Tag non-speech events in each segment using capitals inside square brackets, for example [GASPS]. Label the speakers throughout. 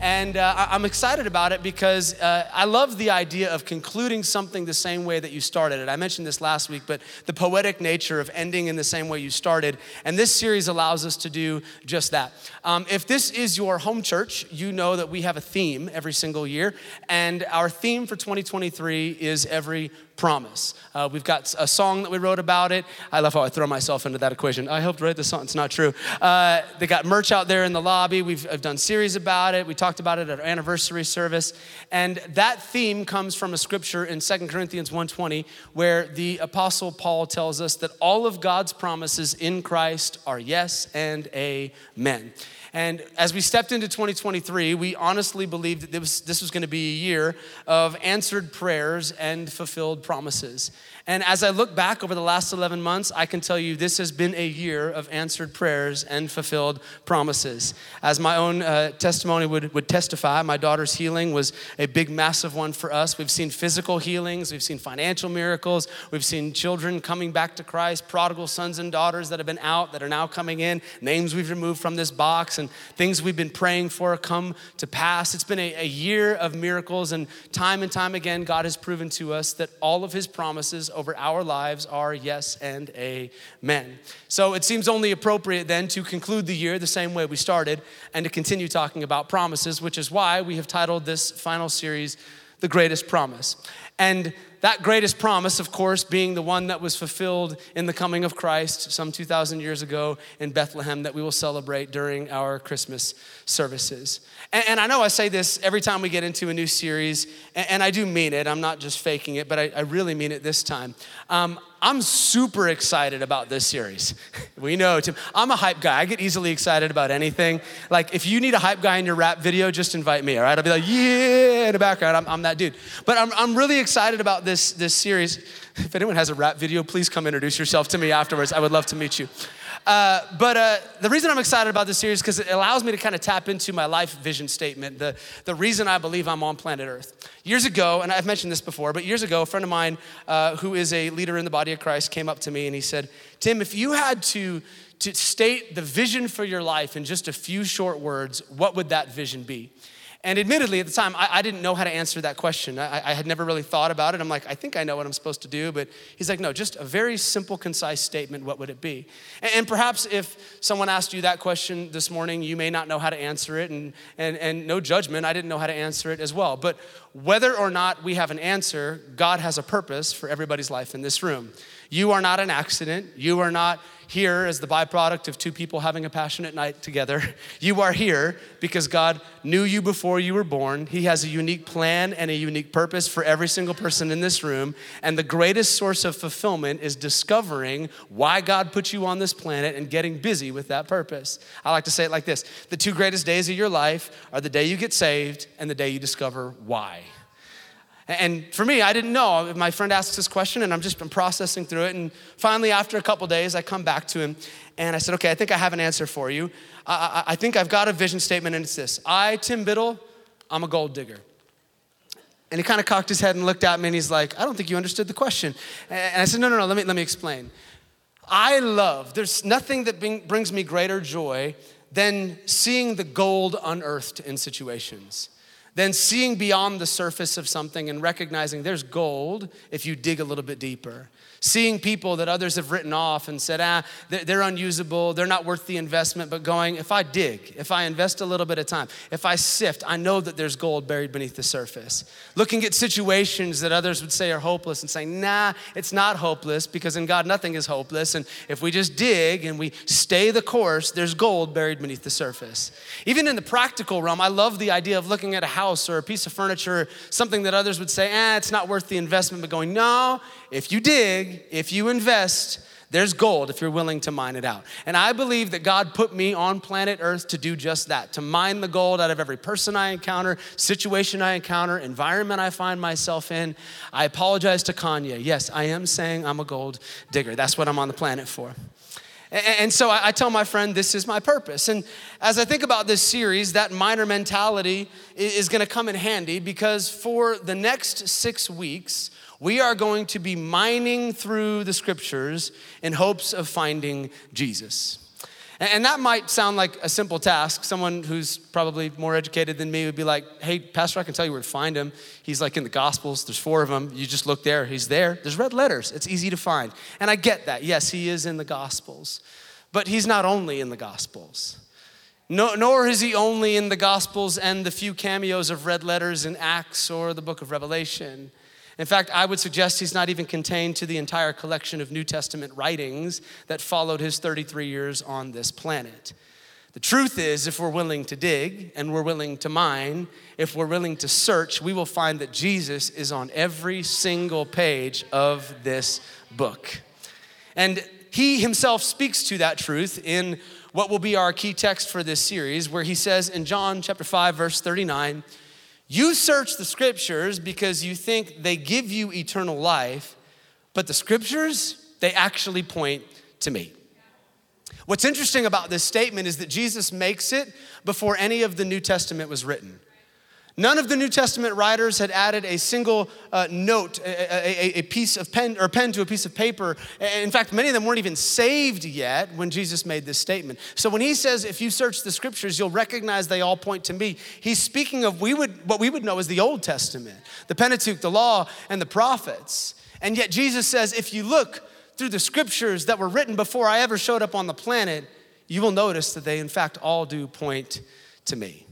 Speaker 1: and uh, I'm excited about it because uh, I love the idea of concluding something the same way that you started it. I mentioned this last week, but the poetic nature of ending in the same way you started, and this series allows us to do just that. Um, if this is your home church, you know that we have a theme every single year, and our theme for 2023 is every promise. Uh, we've got a song that we wrote about it. I love how I throw myself into that equation. I helped write the song. It's not true. Uh, they got merch out there in the lobby. We've I've done series about it. We talked about it at our anniversary service. And that theme comes from a scripture in 2 Corinthians 1.20 where the apostle Paul tells us that all of God's promises in Christ are yes and amen. And as we stepped into 2023, we honestly believed that this was, this was going to be a year of answered prayers and fulfilled promises. And as I look back over the last 11 months, I can tell you this has been a year of answered prayers and fulfilled promises. As my own uh, testimony would, would testify, my daughter's healing was a big, massive one for us. We've seen physical healings, we've seen financial miracles, we've seen children coming back to Christ, prodigal sons and daughters that have been out that are now coming in, names we've removed from this box, and things we've been praying for come to pass. It's been a, a year of miracles, and time and time again, God has proven to us that all of His promises over our lives are yes and amen. So it seems only appropriate then to conclude the year the same way we started and to continue talking about promises, which is why we have titled this final series, The Greatest Promise. And that greatest promise, of course, being the one that was fulfilled in the coming of Christ some 2,000 years ago in Bethlehem that we will celebrate during our Christmas services. And, and I know I say this every time we get into a new series, and, and I do mean it. I'm not just faking it, but I, I really mean it this time. Um, I'm super excited about this series. [LAUGHS] we know, Tim. I'm a hype guy. I get easily excited about anything. Like, if you need a hype guy in your rap video, just invite me, all right? I'll be like, yeah, in the background. I'm, I'm that dude. But I'm, I'm really excited about this, this series. If anyone has a rap video, please come introduce yourself to me afterwards. I would love to meet you. Uh, but uh, the reason I'm excited about this series because it allows me to kind of tap into my life vision statement, the, the reason I believe I'm on planet Earth. Years ago, and I've mentioned this before, but years ago, a friend of mine uh, who is a leader in the body of Christ came up to me and he said, Tim, if you had to, to state the vision for your life in just a few short words, what would that vision be? And admittedly, at the time, I, I, didn't know how to answer that question. I, I, had never really thought about it. I'm like, I think I know what I'm supposed to do. But he's like, no, just a very simple, concise statement. What would it be? And, and perhaps if someone asked you that question this morning, you may not know how to answer it. And, and, and no judgment, I didn't know how to answer it as well. But whether or not we have an answer, God has a purpose for everybody's life in this room. You are not an accident. You are not here as the byproduct of two people having a passionate night together. [LAUGHS] You are here because God knew you before you were born. He has a unique plan and a unique purpose for every single person in this room. And the greatest source of fulfillment is discovering why God put you on this planet and getting busy with that purpose. I like to say it like this The two greatest days of your life are the day you get saved and the day you discover why. And for me, I didn't know. My friend asks this question, and I'm just been processing through it. And finally, after a couple days, I come back to him and I said, Okay, I think I have an answer for you. I, I, I think I've got a vision statement, and it's this I, Tim Bittle, I'm a gold digger. And he kind of cocked his head and looked at me, and he's like, I don't think you understood the question. And I said, No, no, no, let me, let me explain. I love, there's nothing that bring, brings me greater joy than seeing the gold unearthed in situations than seeing beyond the surface of something and recognizing there's gold if you dig a little bit deeper. Seeing people that others have written off and said, ah, they're unusable, they're not worth the investment, but going, if I dig, if I invest a little bit of time, if I sift, I know that there's gold buried beneath the surface. Looking at situations that others would say are hopeless and saying, nah, it's not hopeless because in God nothing is hopeless. And if we just dig and we stay the course, there's gold buried beneath the surface. Even in the practical realm, I love the idea of looking at a house or a piece of furniture, something that others would say, eh, it's not worth the investment, but going, no, if you dig, if you invest, there's gold if you're willing to mine it out. And I believe that God put me on planet Earth to do just that, to mine the gold out of every person I encounter, situation I encounter, environment I find myself in. I apologize to Kanye. Yes, I am saying I'm a gold digger. That's what I'm on the planet for. And so I tell my friend, this is my purpose. And as I think about this series, that miner mentality is going to come in handy because for the next six weeks, we are going to be mining through the scriptures in hopes of finding Jesus. And that might sound like a simple task. Someone who's probably more educated than me would be like, hey, Pastor, I can tell you where to find him. He's like in the Gospels, there's four of them. You just look there, he's there. There's red letters, it's easy to find. And I get that. Yes, he is in the Gospels. But he's not only in the Gospels. No, nor is he only in the Gospels and the few cameos of red letters in Acts or the book of Revelation. In fact, I would suggest he's not even contained to the entire collection of New Testament writings that followed his 33 years on this planet. The truth is, if we're willing to dig and we're willing to mine, if we're willing to search, we will find that Jesus is on every single page of this book. And he himself speaks to that truth in what will be our key text for this series, where he says in John chapter 5, verse 39, you search the scriptures because you think they give you eternal life, but the scriptures, they actually point to me. What's interesting about this statement is that Jesus makes it before any of the New Testament was written. None of the New Testament writers had added a single uh, note, a, a, a, piece of pen or pen to a piece of paper. In fact, many of them weren't even saved yet when Jesus made this statement. So when he says, "If you search the Scriptures, you'll recognize they all point to me," he's speaking of we would what we would know as the Old Testament, the Pentateuch, the Law, and the Prophets. And yet Jesus says, if you look through the Scriptures that were written before I ever showed up on the planet, you will notice that they, in fact, all do point to me.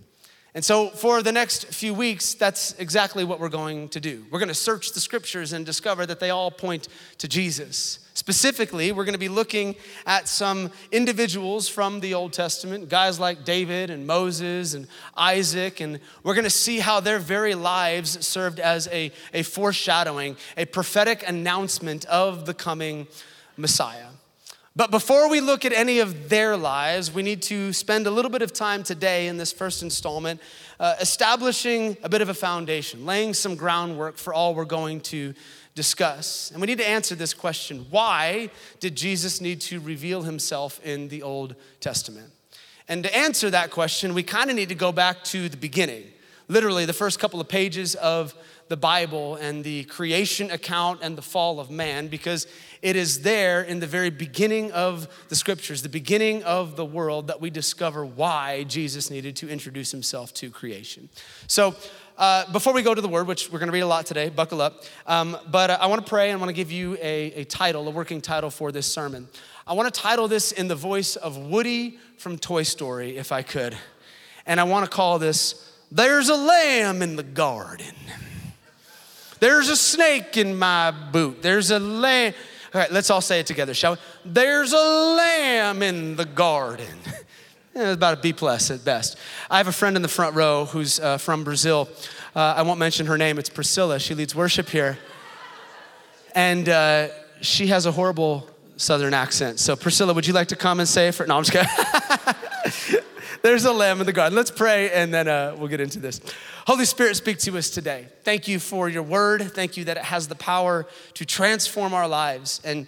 Speaker 1: And so, for the next few weeks, that's exactly what we're going to do. We're going to search the scriptures and discover that they all point to Jesus. Specifically, we're going to be looking at some individuals from the Old Testament, guys like David and Moses and Isaac, and we're going to see how their very lives served as a, a foreshadowing, a prophetic announcement of the coming Messiah. But before we look at any of their lives, we need to spend a little bit of time today in this first installment uh, establishing a bit of a foundation, laying some groundwork for all we're going to discuss. And we need to answer this question why did Jesus need to reveal himself in the Old Testament? And to answer that question, we kind of need to go back to the beginning, literally the first couple of pages of the Bible and the creation account and the fall of man because it is there in the very beginning of the scriptures, the beginning of the world, that we discover why Jesus needed to introduce himself to creation. So, uh, before we go to the word, which we're going to read a lot today, buckle up. Um, but uh, I want to pray and want to give you a, a title, a working title for this sermon. I want to title this in the voice of Woody from Toy Story, if I could. And I want to call this, There's a Lamb in the Garden. There's a snake in my boot. There's a lamb. All right, let's all say it together, shall we? There's a lamb in the garden. [LAUGHS] about a B plus at best. I have a friend in the front row who's uh, from Brazil. Uh, I won't mention her name. It's Priscilla. She leads worship here, and uh, she has a horrible Southern accent. So, Priscilla, would you like to come and say for? No, I'm just kidding. [LAUGHS] There's a lamb in the garden. Let's pray, and then uh, we'll get into this. Holy Spirit, speak to us today. Thank you for your word. Thank you that it has the power to transform our lives. And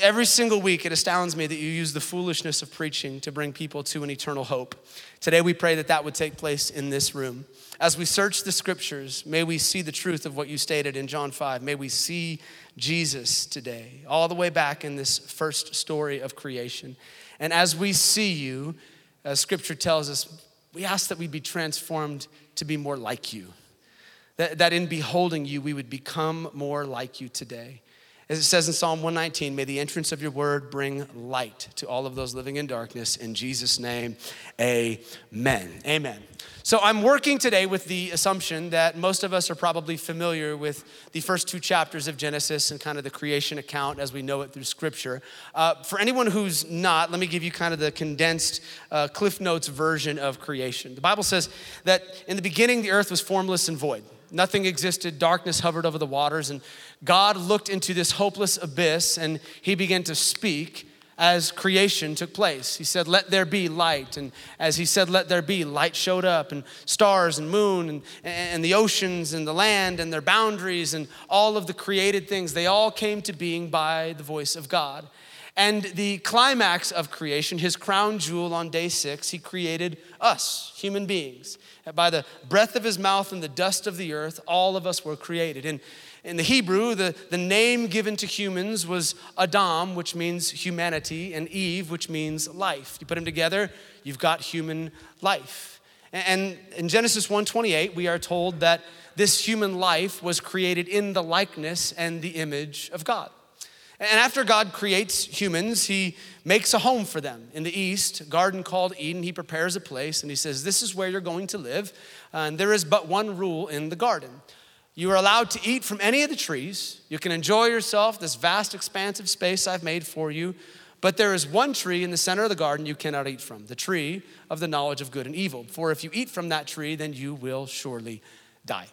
Speaker 1: every single week, it astounds me that you use the foolishness of preaching to bring people to an eternal hope. Today, we pray that that would take place in this room. As we search the scriptures, may we see the truth of what you stated in John 5. May we see Jesus today, all the way back in this first story of creation. And as we see you, as scripture tells us, we ask that we be transformed to be more like you. That, that in beholding you, we would become more like you today. As it says in Psalm 119, may the entrance of your word bring light to all of those living in darkness. In Jesus' name, amen. Amen. So I'm working today with the assumption that most of us are probably familiar with the first two chapters of Genesis and kind of the creation account as we know it through Scripture. Uh, for anyone who's not, let me give you kind of the condensed uh, Cliff Notes version of creation. The Bible says that in the beginning the earth was formless and void. Nothing existed, darkness hovered over the waters, and God looked into this hopeless abyss and he began to speak as creation took place. He said, Let there be light. And as he said, Let there be, light showed up, and stars and moon, and, and the oceans and the land and their boundaries, and all of the created things, they all came to being by the voice of God. And the climax of creation, his crown jewel on day six, he created us, human beings. By the breath of his mouth and the dust of the earth, all of us were created. And in the Hebrew, the, the name given to humans was Adam, which means humanity, and Eve, which means life. You put them together, you've got human life. And in Genesis 1:28, we are told that this human life was created in the likeness and the image of God. And after God creates humans, he makes a home for them in the east, a garden called Eden. He prepares a place and he says, This is where you're going to live. And there is but one rule in the garden. You are allowed to eat from any of the trees. You can enjoy yourself, this vast, expansive space I've made for you. But there is one tree in the center of the garden you cannot eat from the tree of the knowledge of good and evil. For if you eat from that tree, then you will surely die.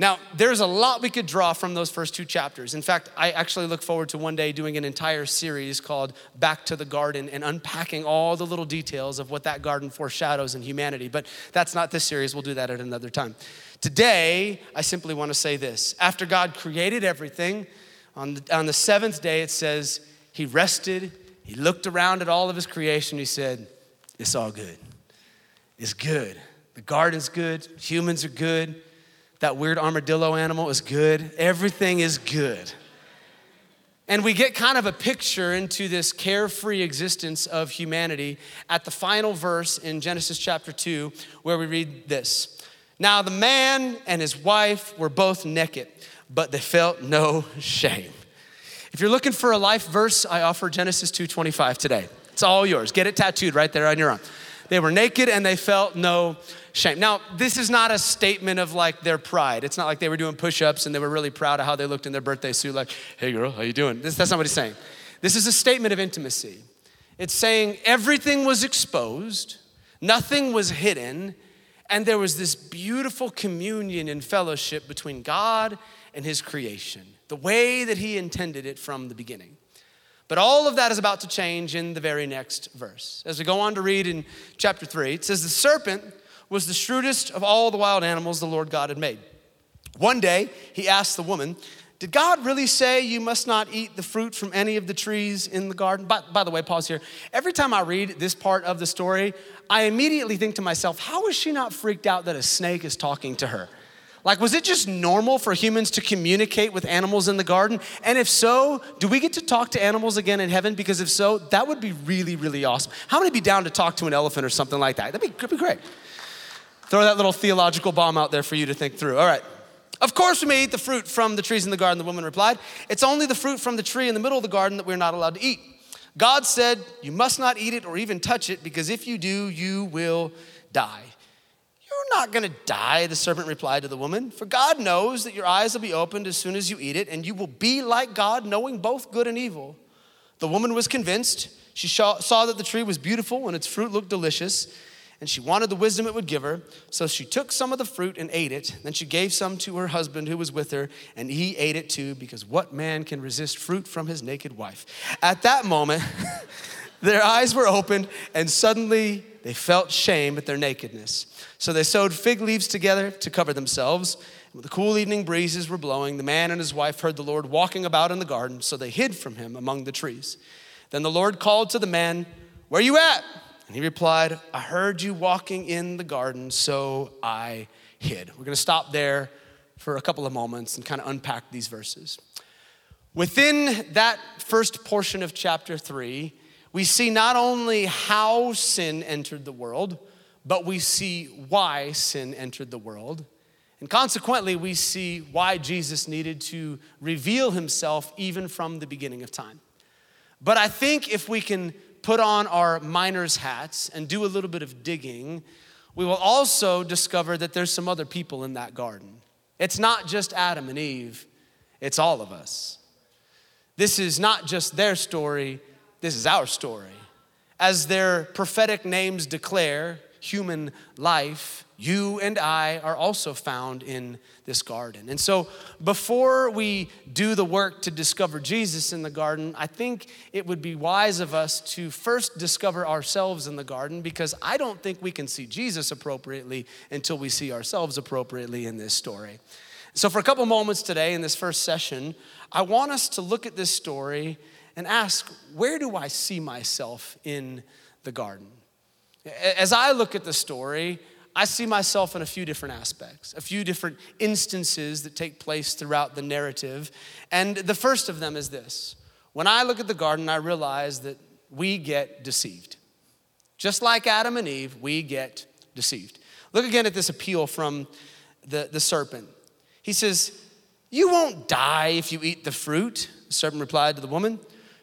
Speaker 1: Now, there's a lot we could draw from those first two chapters. In fact, I actually look forward to one day doing an entire series called Back to the Garden and unpacking all the little details of what that garden foreshadows in humanity. But that's not this series, we'll do that at another time. Today, I simply want to say this. After God created everything, on the, on the seventh day, it says, He rested, He looked around at all of His creation, He said, It's all good. It's good. The garden's good, humans are good that weird armadillo animal is good. Everything is good. And we get kind of a picture into this carefree existence of humanity at the final verse in Genesis chapter 2, where we read this Now the man and his wife were both naked, but they felt no shame. If you're looking for a life verse, I offer Genesis 2:25 today. It's all yours. Get it tattooed right there on your arm. They were naked and they felt no shame. Now, this is not a statement of like their pride. It's not like they were doing push-ups and they were really proud of how they looked in their birthday suit, like, hey girl, how you doing? This, that's not what he's saying. This is a statement of intimacy. It's saying everything was exposed, nothing was hidden, and there was this beautiful communion and fellowship between God and his creation, the way that he intended it from the beginning. But all of that is about to change in the very next verse. As we go on to read in chapter 3, it says, The serpent was the shrewdest of all the wild animals the Lord God had made. One day, he asked the woman, Did God really say you must not eat the fruit from any of the trees in the garden? By, by the way, pause here. Every time I read this part of the story, I immediately think to myself, How is she not freaked out that a snake is talking to her? Like, was it just normal for humans to communicate with animals in the garden? And if so, do we get to talk to animals again in heaven? Because if so, that would be really, really awesome. How many be down to talk to an elephant or something like that? That'd be, that'd be great. Throw that little theological bomb out there for you to think through. All right. Of course, we may eat the fruit from the trees in the garden, the woman replied. It's only the fruit from the tree in the middle of the garden that we're not allowed to eat. God said, You must not eat it or even touch it, because if you do, you will die. You're not gonna die, the serpent replied to the woman, for God knows that your eyes will be opened as soon as you eat it, and you will be like God, knowing both good and evil. The woman was convinced. She saw that the tree was beautiful and its fruit looked delicious and she wanted the wisdom it would give her. So she took some of the fruit and ate it. Then she gave some to her husband who was with her, and he ate it too, because what man can resist fruit from his naked wife? At that moment, [LAUGHS] their eyes were opened, and suddenly they felt shame at their nakedness. So they sewed fig leaves together to cover themselves. When the cool evening breezes were blowing, the man and his wife heard the Lord walking about in the garden, so they hid from him among the trees. Then the Lord called to the man, Where are you at? And he replied, I heard you walking in the garden, so I hid. We're going to stop there for a couple of moments and kind of unpack these verses. Within that first portion of chapter three, we see not only how sin entered the world, but we see why sin entered the world. And consequently, we see why Jesus needed to reveal himself even from the beginning of time. But I think if we can put on our miner's hats and do a little bit of digging, we will also discover that there's some other people in that garden. It's not just Adam and Eve, it's all of us. This is not just their story, this is our story. As their prophetic names declare, human life, you and I are also found in this garden. And so, before we do the work to discover Jesus in the garden, I think it would be wise of us to first discover ourselves in the garden because I don't think we can see Jesus appropriately until we see ourselves appropriately in this story. So, for a couple moments today in this first session, I want us to look at this story and ask, where do I see myself in the garden? As I look at the story, I see myself in a few different aspects, a few different instances that take place throughout the narrative. And the first of them is this when I look at the garden, I realize that we get deceived. Just like Adam and Eve, we get deceived. Look again at this appeal from the, the serpent. He says, You won't die if you eat the fruit. The serpent replied to the woman,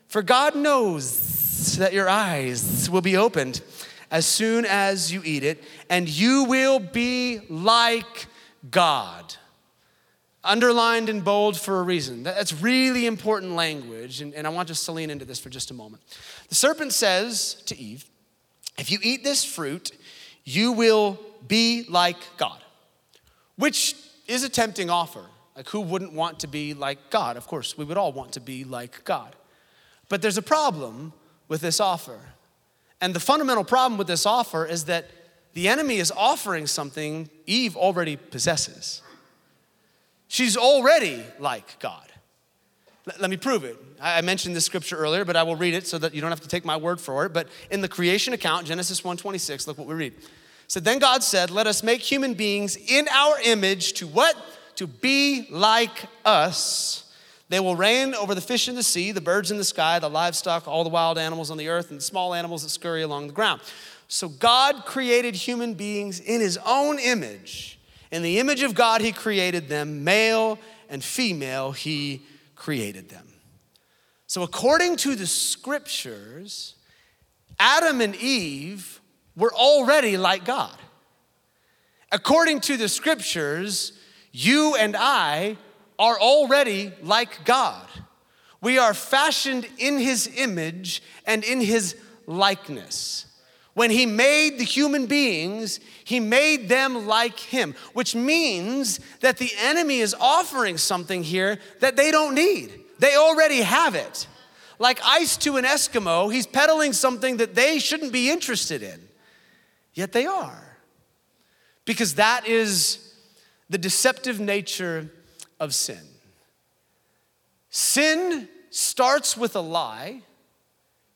Speaker 1: For God knows that your eyes will be opened as soon as you eat it, and you will be like God. Underlined in bold for a reason. That's really important language, and, and I want us to lean into this for just a moment. The serpent says to Eve, If you eat this fruit, you will be like God, which is a tempting offer. Like, who wouldn't want to be like God? Of course, we would all want to be like God. But there's a problem with this offer. And the fundamental problem with this offer is that the enemy is offering something Eve already possesses. She's already like God. Let me prove it. I mentioned this scripture earlier, but I will read it so that you don't have to take my word for it. But in the creation account, Genesis 1:26, look what we read. So then God said, "Let us make human beings in our image to what? To be like us." They will reign over the fish in the sea, the birds in the sky, the livestock, all the wild animals on the earth, and the small animals that scurry along the ground. So God created human beings in his own image. In the image of God, he created them, male and female, he created them. So, according to the scriptures, Adam and Eve were already like God. According to the scriptures, you and I are already like God. We are fashioned in his image and in his likeness. When he made the human beings, he made them like him, which means that the enemy is offering something here that they don't need. They already have it. Like ice to an Eskimo, he's peddling something that they shouldn't be interested in, yet they are. Because that is the deceptive nature of sin. Sin starts with a lie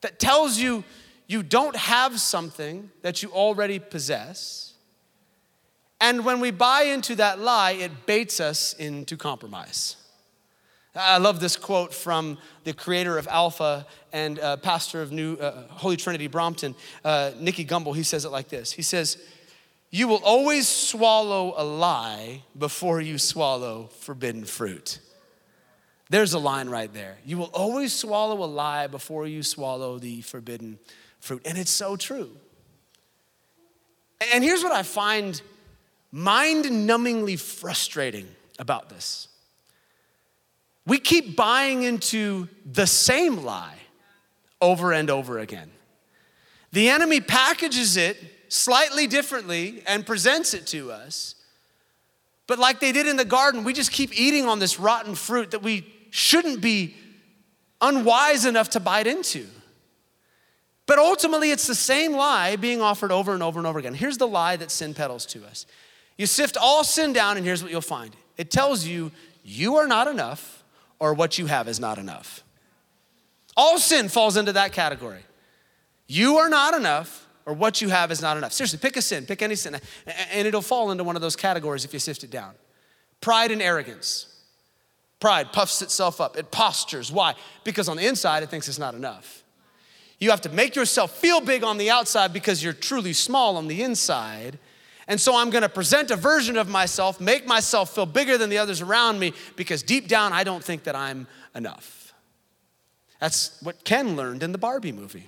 Speaker 1: that tells you you don't have something that you already possess. And when we buy into that lie, it baits us into compromise. I love this quote from the creator of Alpha and uh, pastor of New uh, Holy Trinity Brompton, uh, Nicky Gumbel. He says it like this He says, you will always swallow a lie before you swallow forbidden fruit. There's a line right there. You will always swallow a lie before you swallow the forbidden fruit. And it's so true. And here's what I find mind numbingly frustrating about this we keep buying into the same lie over and over again. The enemy packages it slightly differently and presents it to us. But like they did in the garden, we just keep eating on this rotten fruit that we shouldn't be unwise enough to bite into. But ultimately, it's the same lie being offered over and over and over again. Here's the lie that sin peddles to us you sift all sin down, and here's what you'll find it tells you you are not enough, or what you have is not enough. All sin falls into that category. You are not enough, or what you have is not enough. Seriously, pick a sin, pick any sin, and it'll fall into one of those categories if you sift it down. Pride and arrogance. Pride puffs itself up, it postures. Why? Because on the inside, it thinks it's not enough. You have to make yourself feel big on the outside because you're truly small on the inside. And so I'm gonna present a version of myself, make myself feel bigger than the others around me because deep down, I don't think that I'm enough. That's what Ken learned in the Barbie movie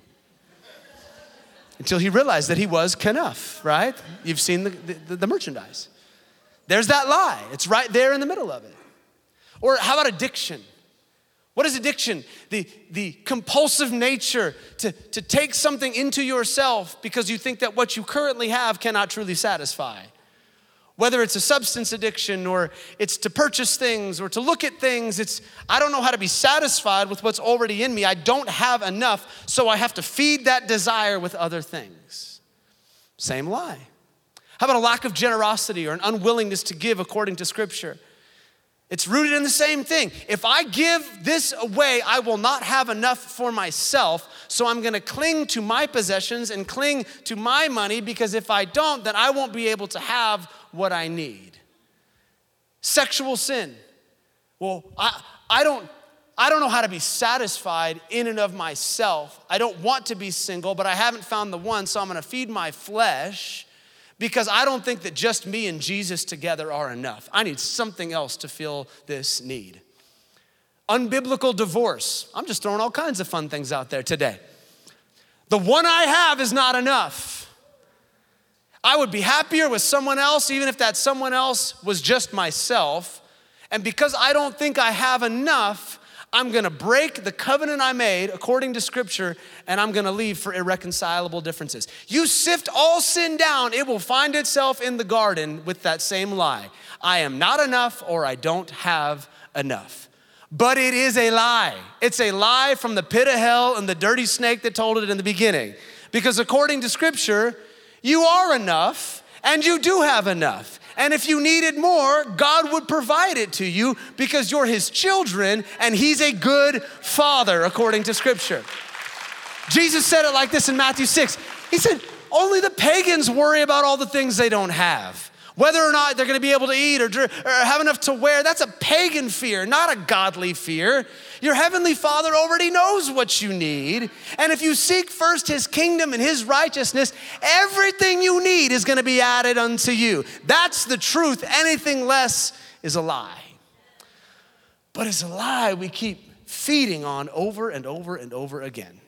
Speaker 1: until he realized that he was Kenough, right? You've seen the, the, the, merchandise. There's that lie, it's right there in the middle of it. Or how about addiction? What is addiction? The, the compulsive nature to, to take something into yourself because you think that what you currently have cannot truly satisfy. Whether it's a substance addiction or it's to purchase things or to look at things, it's I don't know how to be satisfied with what's already in me. I don't have enough, so I have to feed that desire with other things. Same lie. How about a lack of generosity or an unwillingness to give according to Scripture? It's rooted in the same thing. If I give this away, I will not have enough for myself. So I'm going to cling to my possessions and cling to my money because if I don't, then I won't be able to have what I need. Sexual sin. Well, I, I, don't, I don't know how to be satisfied in and of myself. I don't want to be single, but I haven't found the one, so I'm to feed my flesh because I don't think that just me and Jesus together are enough. I need something else to fill this need. Unbiblical divorce. I'm just throwing all kinds of fun things out there today. The one I have is not enough. I would be happier with someone else, even if that someone else was just myself. And because I don't think I have enough, I'm gonna break the covenant I made according to scripture and I'm gonna leave for irreconcilable differences. You sift all sin down, it will find itself in the garden with that same lie I am not enough or I don't have enough. But it is a lie. It's a lie from the pit of hell and the dirty snake that told it in the beginning. Because according to scripture, you are enough and you do have enough. And if you needed more, God would provide it to you because you're His children and He's a good Father, according to Scripture. Jesus said it like this in Matthew 6. He said, Only the pagans worry about all the things they don't have. Whether or not they're gonna be able to eat or, or have enough to wear, that's a pagan fear, not a godly fear. Your heavenly Father already knows what you need. And if you seek first his kingdom and his righteousness, everything you need is gonna be added unto you. That's the truth. Anything less is a lie. But it's a lie we keep feeding on over and over and over again.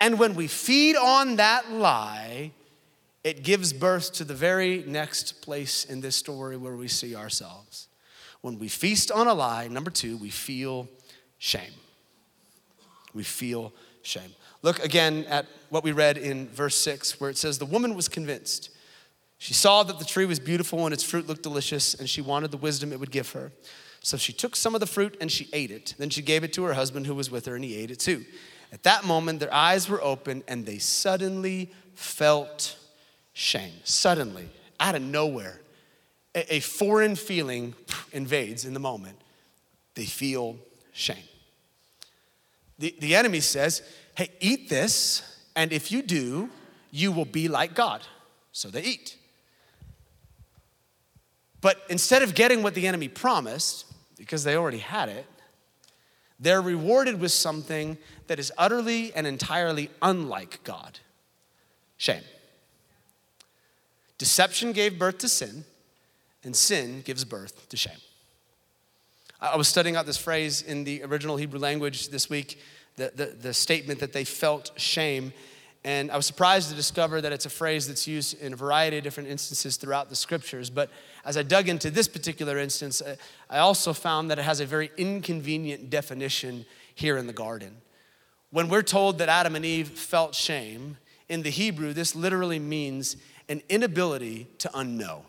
Speaker 1: And when we feed on that lie, it gives birth to the very next place in this story where we see ourselves. When we feast on a lie, number two, we feel shame. We feel shame. Look again at what we read in verse six, where it says, The woman was convinced. She saw that the tree was beautiful and its fruit looked delicious, and she wanted the wisdom it would give her. So she took some of the fruit and she ate it. Then she gave it to her husband who was with her, and he ate it too. At that moment, their eyes were open, and they suddenly felt shame. Suddenly, out of nowhere, a, foreign feeling invades in the moment. They feel shame. The, the enemy says, Hey, eat this, and if you do, you will be like God. So they eat. But instead of getting what the enemy promised, because they already had it, they're rewarded with something that is utterly and entirely unlike God shame. Deception gave birth to sin, and sin gives birth to shame. I was studying out this phrase in the original Hebrew language this week, the, the, the, statement that they felt shame. And I was surprised to discover that it's a phrase that's used in a variety of different instances throughout the scriptures. But as I dug into this particular instance, I also found that it has a very inconvenient definition here in the garden. When we're told that Adam and Eve felt shame, in the Hebrew, this literally means an inability to unknow,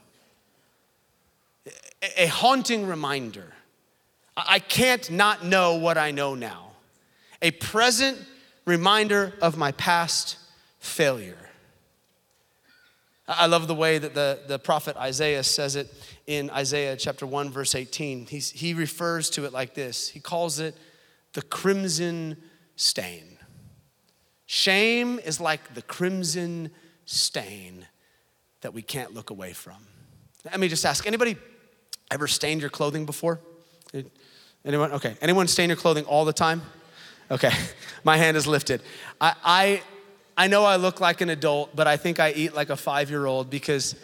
Speaker 1: a haunting reminder. I can't not know what I know now, a present reminder of my past failure. I love the way that the, the prophet Isaiah says it in Isaiah chapter 1, verse 18. He's, he refers to it like this he calls it the crimson stain. Shame is like the crimson stain that we can't look away from. Let me just ask anybody ever stained your clothing before? Anyone? Okay. Anyone stain your clothing all the time? Okay. [LAUGHS] My hand is lifted. I, I, I know I look like an adult, but I think I eat like a five year old because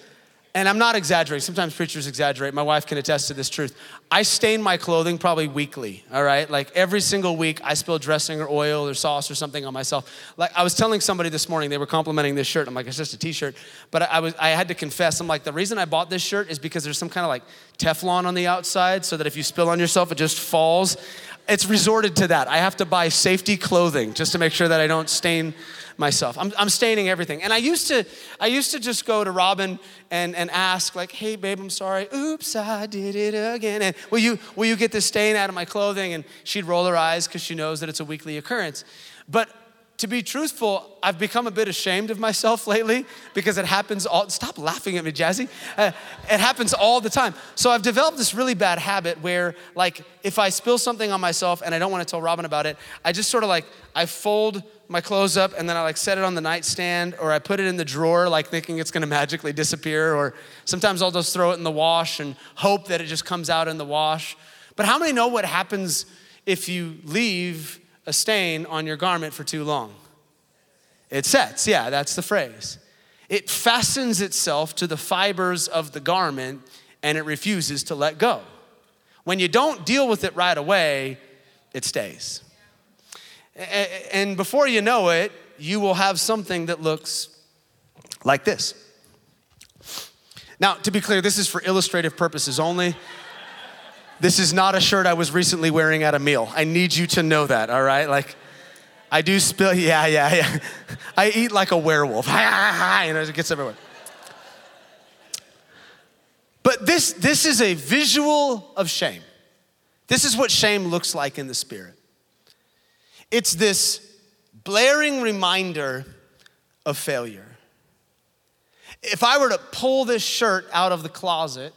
Speaker 1: and I'm not exaggerating. Sometimes preachers exaggerate. My wife can attest to this truth. I stain my clothing probably weekly, all right? Like every single week, I spill dressing or oil or sauce or something on myself. Like I was telling somebody this morning, they were complimenting this shirt. I'm like, it's just a t-shirt. But I, was, I had to confess, I'm like, the reason I bought this shirt is because there's some kind of like Teflon on the outside so that if you spill on yourself, it just falls. It's resorted to that. I have to buy safety clothing just to make sure that I don't stain myself. I'm, I'm staining everything. And I used to, I used to just go to Robin and, and ask, like, hey, babe, I'm sorry. Oops, I did it again. And will you, will you get this stain out of my clothing? And she'd roll her eyes because she knows that it's a weekly occurrence. But to be truthful, I've become a bit ashamed of myself [LAUGHS] lately because it happens all, stop laughing at me, Jazzy. Uh, it happens all the time. So I've developed this really bad habit where, like, if I spill something on myself and I don't want to tell Robin about it, I just sort of like, I fold my clothes up and then I like set it on the nightstand or I put it in the drawer, like thinking it's gonna magically disappear. Or sometimes I'll just throw it in the wash and hope that it just comes out in the wash. But how many know what happens if you leave a stain on your garment for too long. It sets, yeah, that's the phrase. It fastens itself to the fibers of the garment and it refuses to let go. When you don't deal with it right away, it stays. And before you know it, you will have something that looks like this. Now, to be clear, this is for illustrative purposes only. This is not a shirt I was recently wearing at a meal. I need you to know that, all right? Like, I do spill, [LAUGHS] yeah, yeah, yeah. I eat like a werewolf. [LAUGHS] Know, it gets everywhere. But this, this is a visual of shame. This is what shame looks like in the spirit. It's this blaring reminder of failure. If I were to pull this shirt out of the closet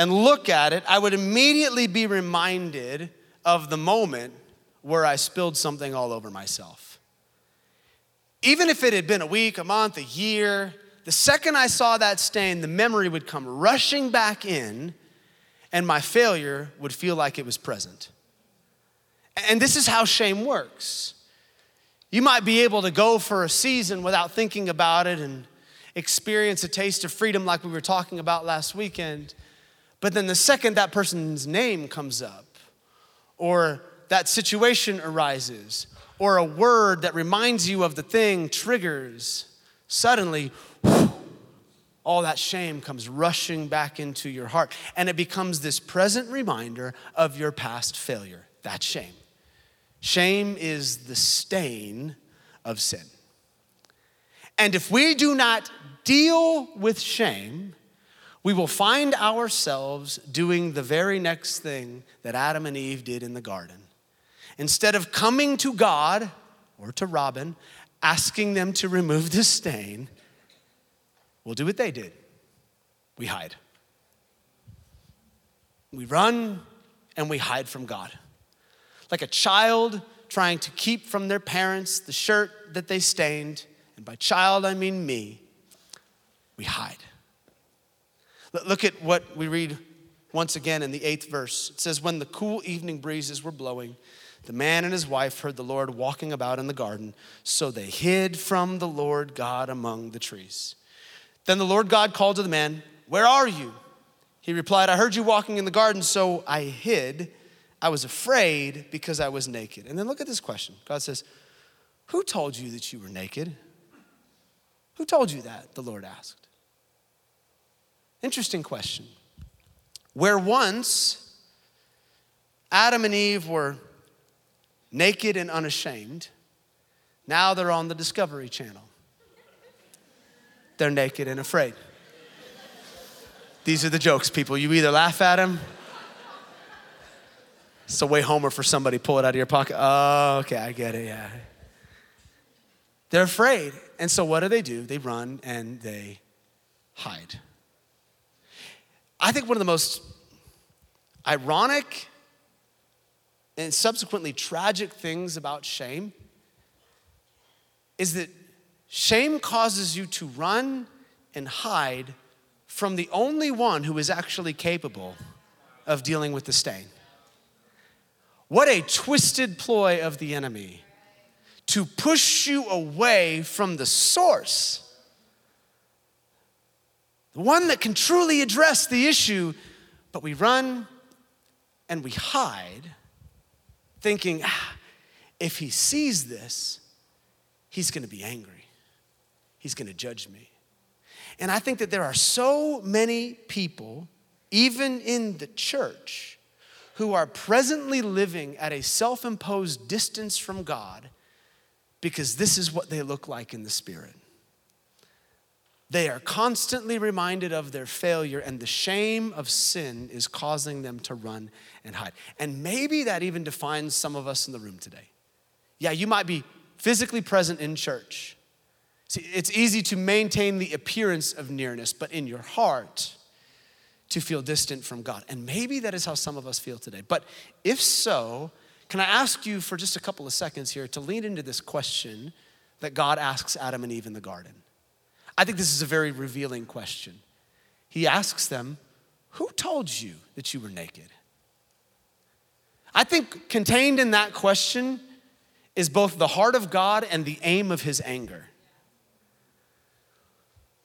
Speaker 1: and look at it, I would immediately be reminded of the moment where I spilled something all over myself. Even if it had been a week, a month, a year, the second I saw that stain, the memory would come rushing back in, and my failure would feel like it was present. And this is how shame works. You might be able to go for a season without thinking about it and experience a taste of freedom like we were talking about last weekend. But then the second that person's name comes up, or that situation arises, or a word that reminds you of the thing triggers, suddenly, all that shame comes rushing back into your heart. And it becomes this present reminder of your past failure. That's shame. Shame is the stain of sin. And if we do not deal with shame, we will find ourselves doing the very next thing that Adam and Eve did in the garden. Instead of coming to God or to Robin, asking them to remove the stain, we'll do what they did we hide. We run and we hide from God. Like a child trying to keep from their parents the shirt that they stained, and by child I mean me, we hide. Look at what we read once again in the eighth verse. It says, When the cool evening breezes were blowing, the man and his wife heard the Lord walking about in the garden, so they hid from the Lord God among the trees. Then the Lord God called to the man, Where are you? He replied, I heard you walking in the garden, so I hid. I was afraid because I was naked. And then look at this question God says, Who told you that you were naked? Who told you that? The Lord asked. Interesting question. Where once Adam and Eve were naked and unashamed, now they're on the Discovery Channel. They're naked and afraid. These are the jokes, people. You either laugh at them. It's a way Homer for somebody pull it out of your pocket. Oh, okay, I get it, yeah. They're afraid. And so what do they do? They run and they hide. I think one of the most ironic and subsequently tragic things about shame is that shame causes you to run and hide from the only one who is actually capable of dealing with the stain. What a twisted ploy of the enemy to push you away from the source the one that can truly address the issue, but we run and we hide, thinking, ah, if he sees this, he's gonna be angry. He's gonna judge me. And I think that there are so many people, even in the church, who are presently living at a self imposed distance from God because this is what they look like in the spirit. They are constantly reminded of their failure, and the shame of sin is causing them to run and hide. And maybe that even defines some of us in the room today. Yeah, you might be physically present in church. See, it's easy to maintain the appearance of nearness, but in your heart, to feel distant from God. And maybe that is how some of us feel today. But if so, can I ask you for just a couple of seconds here to lean into this question that God asks Adam and Eve in the garden? I think this is a very revealing question. He asks them, Who told you that you were naked? I think contained in that question is both the heart of God and the aim of his anger.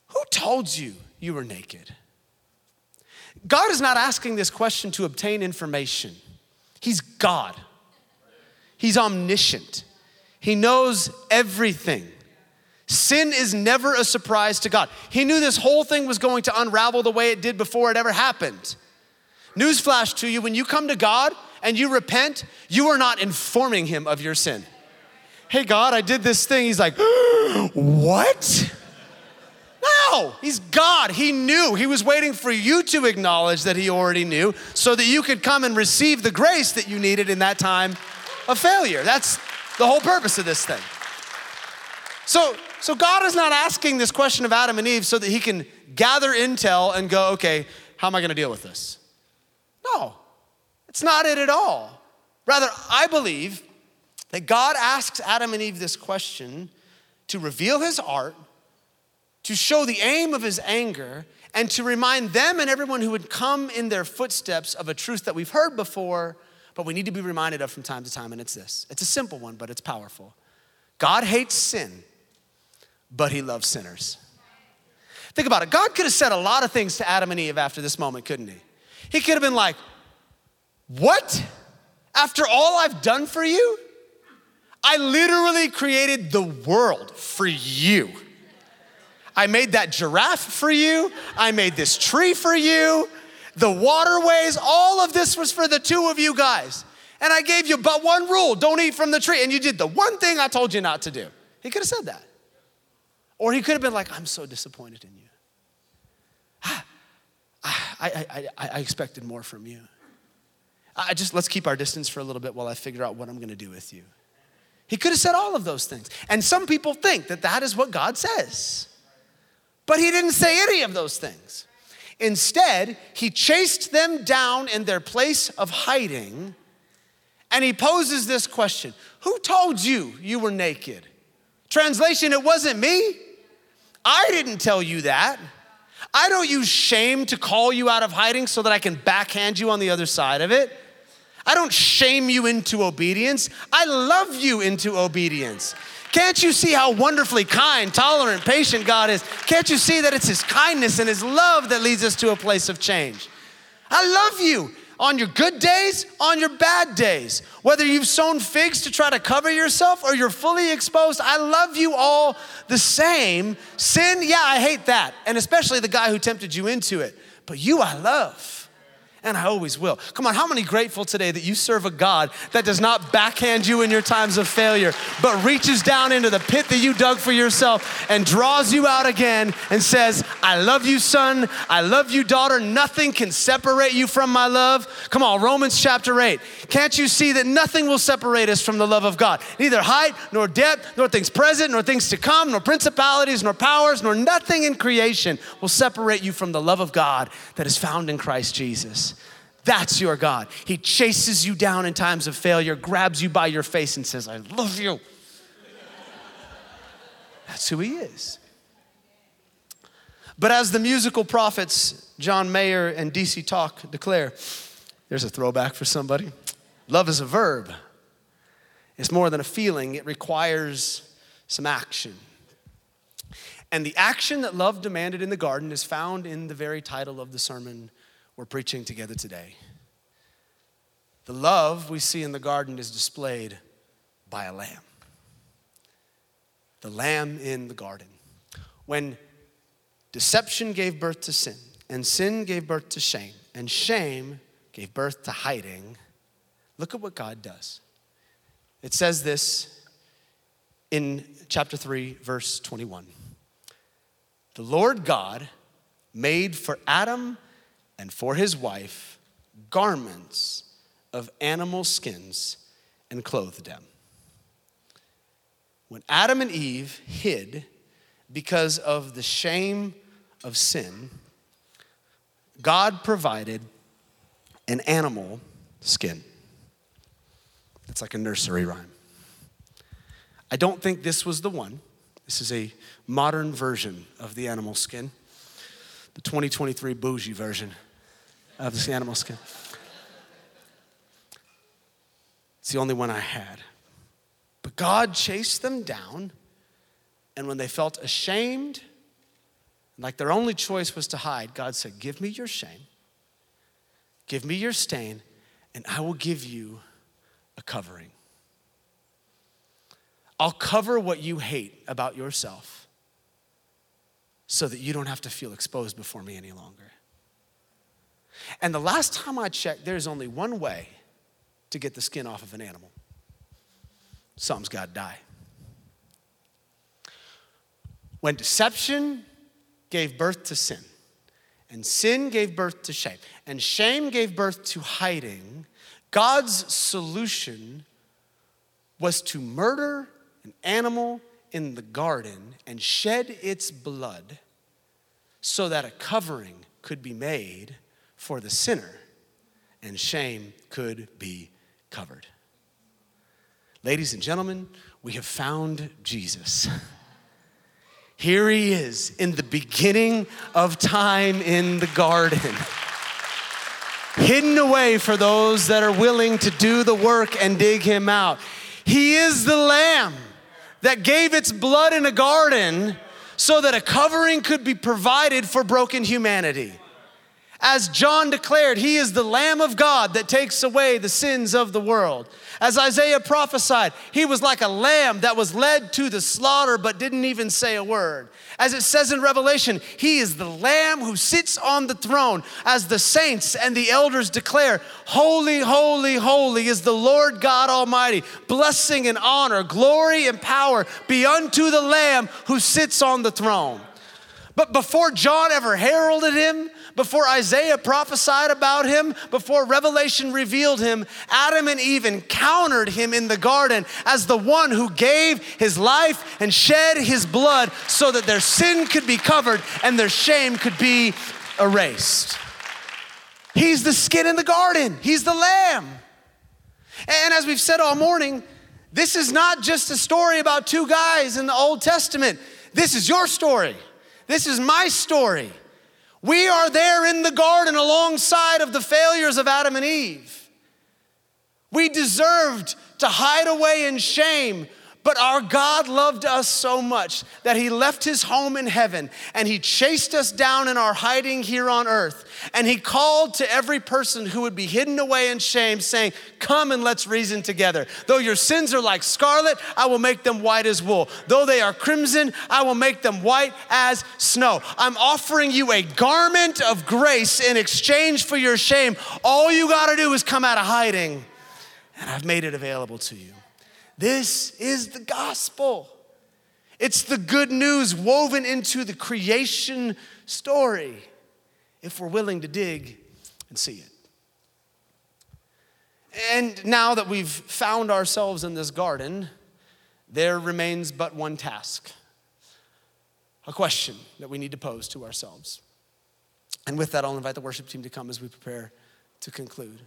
Speaker 1: Who told you you were naked? God is not asking this question to obtain information. He's God, He's omniscient, He knows everything. Sin is never a surprise to God. He knew this whole thing was going to unravel the way it did before it ever happened. Newsflash to you when you come to God and you repent, you are not informing Him of your sin. Hey, God, I did this thing. He's like, [GASPS] What? No, he's God. He knew. He was waiting for you to acknowledge that he already knew so that you could come and receive the grace that you needed in that time of failure. That's the whole purpose of this thing. So, so God is not asking this question of Adam and Eve so that he can gather intel and go, okay, how am I going to deal with this? No, it's not it at all. Rather, I believe that God asks Adam and Eve this question to reveal his art to show the aim of his anger and to remind them and everyone who would come in their footsteps of a truth that we've heard before, but we need to be reminded of from time to time, and it's this. It's a simple one, but it's powerful. God hates sin, but he loves sinners. Think about it. God could have said a lot of things to Adam and Eve after this moment, couldn't he? He could have been like, What? After all I've done for you? I literally created the world for you. I made that giraffe for you. I made this tree for you. The waterways, all of this was for the two of you guys. And I gave you but one rule don't eat from the tree. And you did the one thing I told you not to do. He could have said that. Or he could have been like, I'm so disappointed in you. Ah, I, I, I, I expected more from you. I just, let's keep our distance for a little bit while I figure out what I'm gonna do with you. He could have said all of those things. And some people think that that is what God says. But he didn't say any of those things. Instead, he chased them down in their place of hiding and he poses this question Who told you you were naked? Translation, it wasn't me. I didn't tell you that. I don't use shame to call you out of hiding so that I can backhand you on the other side of it. I don't shame you into obedience. I love you into obedience. Can't you see how wonderfully kind, tolerant, patient God is? Can't you see that it's His kindness and His love that leads us to a place of change? I love you on your good days, on your bad days. Whether you've sewn figs to try to cover yourself or you're fully exposed, I love you all the same. Sin, yeah, I hate that. And especially the guy who tempted you into it. But you, I love and I always will. Come on, how many grateful today that you serve a God that does not backhand you in your times of failure, but reaches down into the pit that you dug for yourself and draws you out again and says, I love you, son. I love you, daughter. Nothing can separate you from my love. Come on, Romans chapter 8. Can't you see that nothing will separate us from the love of God? Neither height, nor depth, nor things present, nor things to come, nor principalities, nor powers, nor nothing in creation will separate you from the love of God that is found in Christ Jesus. That's your God. He chases you down in times of failure, grabs you by your face, and says, I love you. That's who He is. But as the musical prophets John Mayer and DC Talk declare, there's a throwback for somebody. Love is a verb, it's more than a feeling, it requires some action. And the action that love demanded in the garden is found in the very title of the sermon we're preaching together today. The love we see in the garden is displayed by a lamb. The lamb in the garden. When deception gave birth to sin, and sin gave birth to shame, and shame gave birth to hiding, look at what God does. It says this in chapter 3, verse 21. The Lord God made for Adam and for his wife garments of animal skins and clothed them. When Adam and Eve hid because of the shame of sin, God provided an animal skin. It's like a nursery rhyme. I don't think this was the one. This is a modern version of the animal skin, the 2023 bougie version of this animal skin. It's the only one I had. But God chased them down, and when they felt ashamed, like their only choice was to hide, God said, Give me your shame, give me your stain, and I will give you a covering. I'll cover what you hate about yourself so that you don't have to feel exposed before me any longer. And the last time I checked, there's only one way to get the skin off of an animal something's got to die. When deception gave birth to sin, and sin gave birth to shame, and shame gave birth to hiding, God's solution was to murder an animal in the garden and shed its blood so that a covering could be made for the sinner and shame could be covered. Ladies and gentlemen, we have found Jesus. Here he is in the beginning of time in the garden, hidden away for those that are willing to do the work and dig him out. He is the lamb that gave its blood in a garden so that a covering could be provided for broken humanity. As John declared, he is the Lamb of God that takes away the sins of the world. As Isaiah prophesied, he was like a lamb that was led to the slaughter but didn't even say a word. As it says in Revelation, he is the lamb who sits on the throne. As the saints and the elders declare, Holy, holy, holy is the Lord God Almighty. Blessing and honor, glory and power be unto the lamb who sits on the throne. But before John ever heralded him, before Isaiah prophesied about him, before Revelation revealed him, Adam and Eve encountered him in the garden as the one who gave his life and shed his blood so that their sin could be covered and their shame could be erased. He's the skin in the garden, he's the lamb. And as we've said all morning, this is not just a story about two guys in the Old Testament. This is your story. This is my story. We are there in the garden alongside of the failures of Adam and Eve. We deserved to hide away in shame, but our God loved us so much that He left His home in heaven and He chased us down in our hiding here on earth. And He called to every person who would be hidden away in shame, saying, Come and let's reason together. Though your sins are like scarlet, I will make them white as wool. Though they are crimson, I will make them white as snow. I'm offering you a garment of grace in exchange for your shame. All you got to do is come out of hiding, and I've made it available to you. This is the gospel. It's the good news woven into the creation story if we're willing to dig and see it. And now that we've found ourselves in this garden, there remains but one task a question that we need to pose to ourselves. And with that, I'll invite the worship team to come as we prepare to conclude.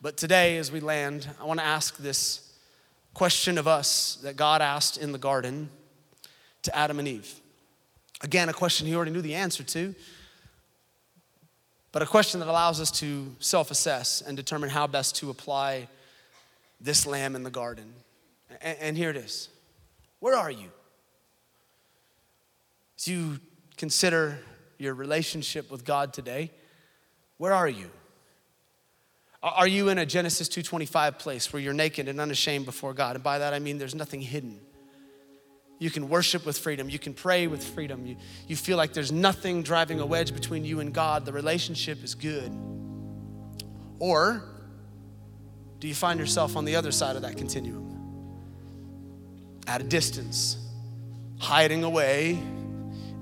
Speaker 1: But today, as we land, I want to ask this question of us that God asked in the garden to Adam and Eve. Again, a question he already knew the answer to, but a question that allows us to self assess and determine how best to apply this lamb in the garden. And, here it is Where are you? As you consider your relationship with God today, where are you? Are you in a Genesis 2:25 place where you're naked and unashamed before God? And by that I mean there's nothing hidden. You can worship with freedom. You can pray with freedom. You, you feel like there's nothing driving a wedge between you and God. The relationship is good. Or do you find yourself on the other side of that continuum? At a distance, hiding away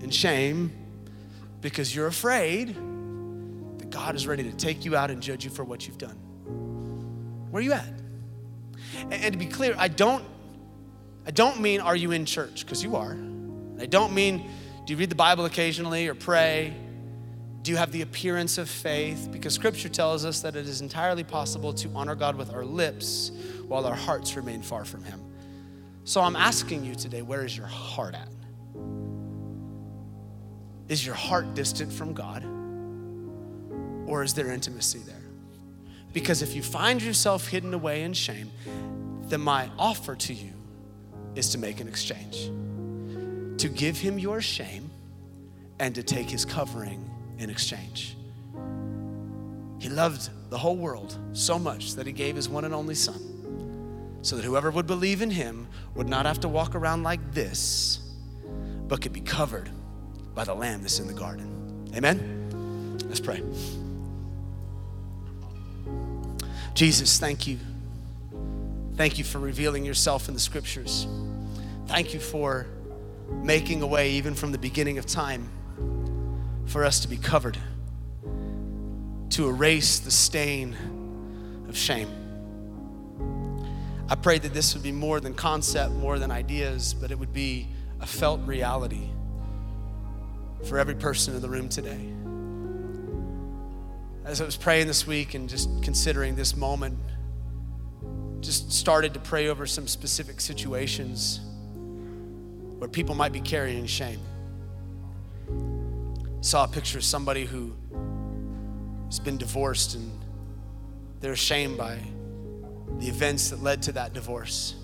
Speaker 1: in shame because you're afraid God is ready to take you out and judge you for what you've done. Where are you at? And, and to be clear, I don't I don't mean are you in church, because you are. I don't mean do you read the Bible occasionally or pray? Do you have the appearance of faith? Because scripture tells us that it is entirely possible to honor God with our lips while our hearts remain far from Him. So I'm asking you today, where is your heart at? Is your heart distant from God? Or is there intimacy there? Because if you find yourself hidden away in shame, then my offer to you is to make an exchange to give him your shame and to take his covering in exchange. He loved the whole world so much that he gave his one and only son so that whoever would believe in him would not have to walk around like this, but could be covered by the lamb that's in the garden. Amen? Let's pray. Jesus, thank you. Thank you for revealing yourself in the scriptures. Thank you for making a way, even from the beginning of time, for us to be covered, to erase the stain of shame. I pray that this would be more than concept, more than ideas, but it would be a felt reality for every person in the room today. As I was praying this week and just considering this moment, just started to pray over some specific situations where people might be carrying shame. Saw a picture of somebody who has been divorced and they're ashamed by the events that led to that divorce.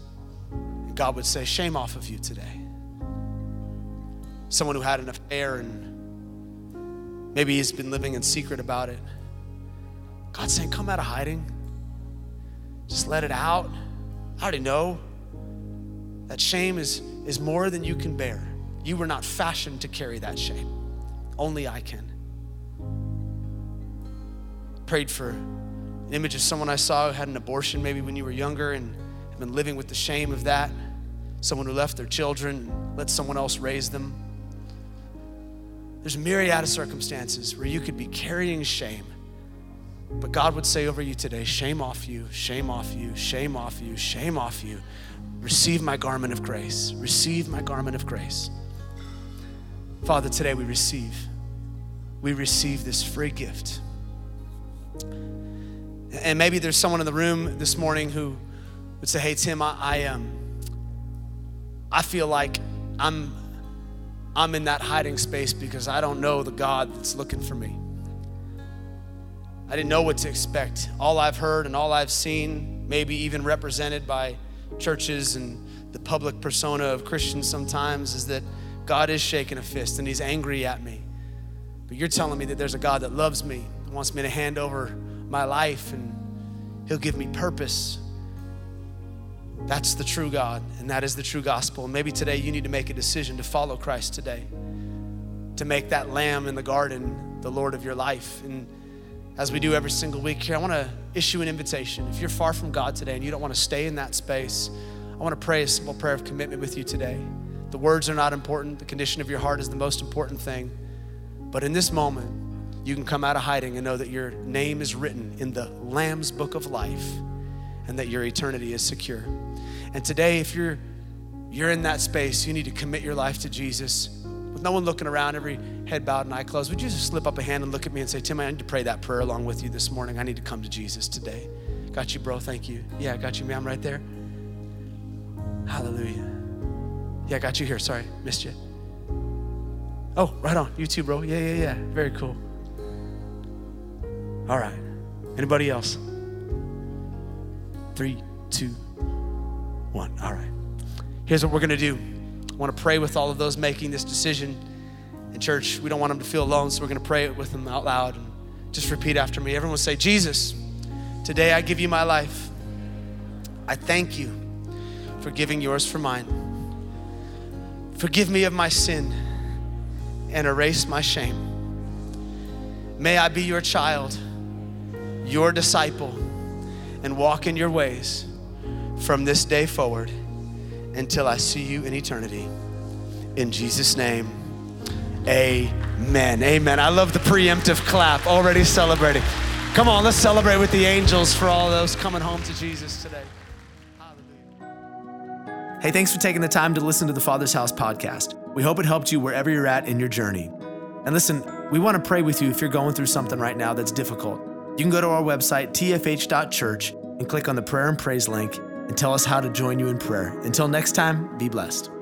Speaker 1: And God would say, Shame off of you today. Someone who had an affair and maybe he's been living in secret about it. God's saying, Come out of hiding. Just let it out. I already know that shame is is more than you can bear. You were not fashioned to carry that shame. Only I can. Prayed for an image of someone I saw who had an abortion maybe when you were younger and have been living with the shame of that. Someone who left their children and let someone else raise them. There's a myriad of circumstances where you could be carrying shame. But God would say over you today, shame off you, shame off you, shame off you, shame off you. Receive my garment of grace. Receive my garment of grace. Father, today we receive. We receive this free gift. And maybe there's someone in the room this morning who would say, Hey, Tim, I, I, um, I feel like I'm, I'm in that hiding space because I don't know the God that's looking for me. I didn't know what to expect. All I've heard and all I've seen, maybe even represented by churches and the public persona of Christians sometimes is that God is shaking a fist and he's angry at me. But you're telling me that there's a God that loves me, wants me to hand over my life, and he'll give me purpose. That's the true God, and that is the true gospel. And maybe today you need to make a decision to follow Christ today, to make that lamb in the garden the Lord of your life. And as we do every single week here, I want to issue an invitation. If you're far from God today and you don't want to stay in that space, I want to pray a simple prayer of commitment with you today. The words are not important, the condition of your heart is the most important thing. But in this moment, you can come out of hiding and know that your name is written in the Lamb's book of life and that your eternity is secure. And today, if you're you're in that space, you need to commit your life to Jesus no one looking around, every head bowed and eye closed, would you just slip up a hand and look at me and say, Tim, I need to pray that prayer along with you this morning. I need to come to Jesus today. Got you, bro. Thank you. Yeah, got you, ma'am, right there. Hallelujah. Yeah, got you here. Sorry, missed you. Oh, right on. You too, bro. Yeah, yeah, yeah. Very cool. All right. Anybody else? Three, two, one. All right. Here's what we're going to do. I want to pray with all of those making this decision. In church, we don't want them to feel alone, so we're going to pray it with them out loud. And just repeat after me. Everyone say, Jesus, today I give you my life. I thank you for giving yours for mine. Forgive me of my sin and erase my shame. May I be your child, your disciple, and walk in your ways from this day forward until I see you in eternity. In Jesus' name, amen. Amen. I love the preemptive clap already celebrating. Come on, let's celebrate with the angels for all those coming home to Jesus today. Hallelujah.
Speaker 2: Hey, thanks for taking the time to listen to the Father's House podcast. We hope it helped you wherever you're at in your journey. And listen, we want to pray with you if you're going through something right now that's difficult. You can go to our website, tfh.church, and click on the prayer and praise link and tell us how to join you in prayer. Until next time, be blessed.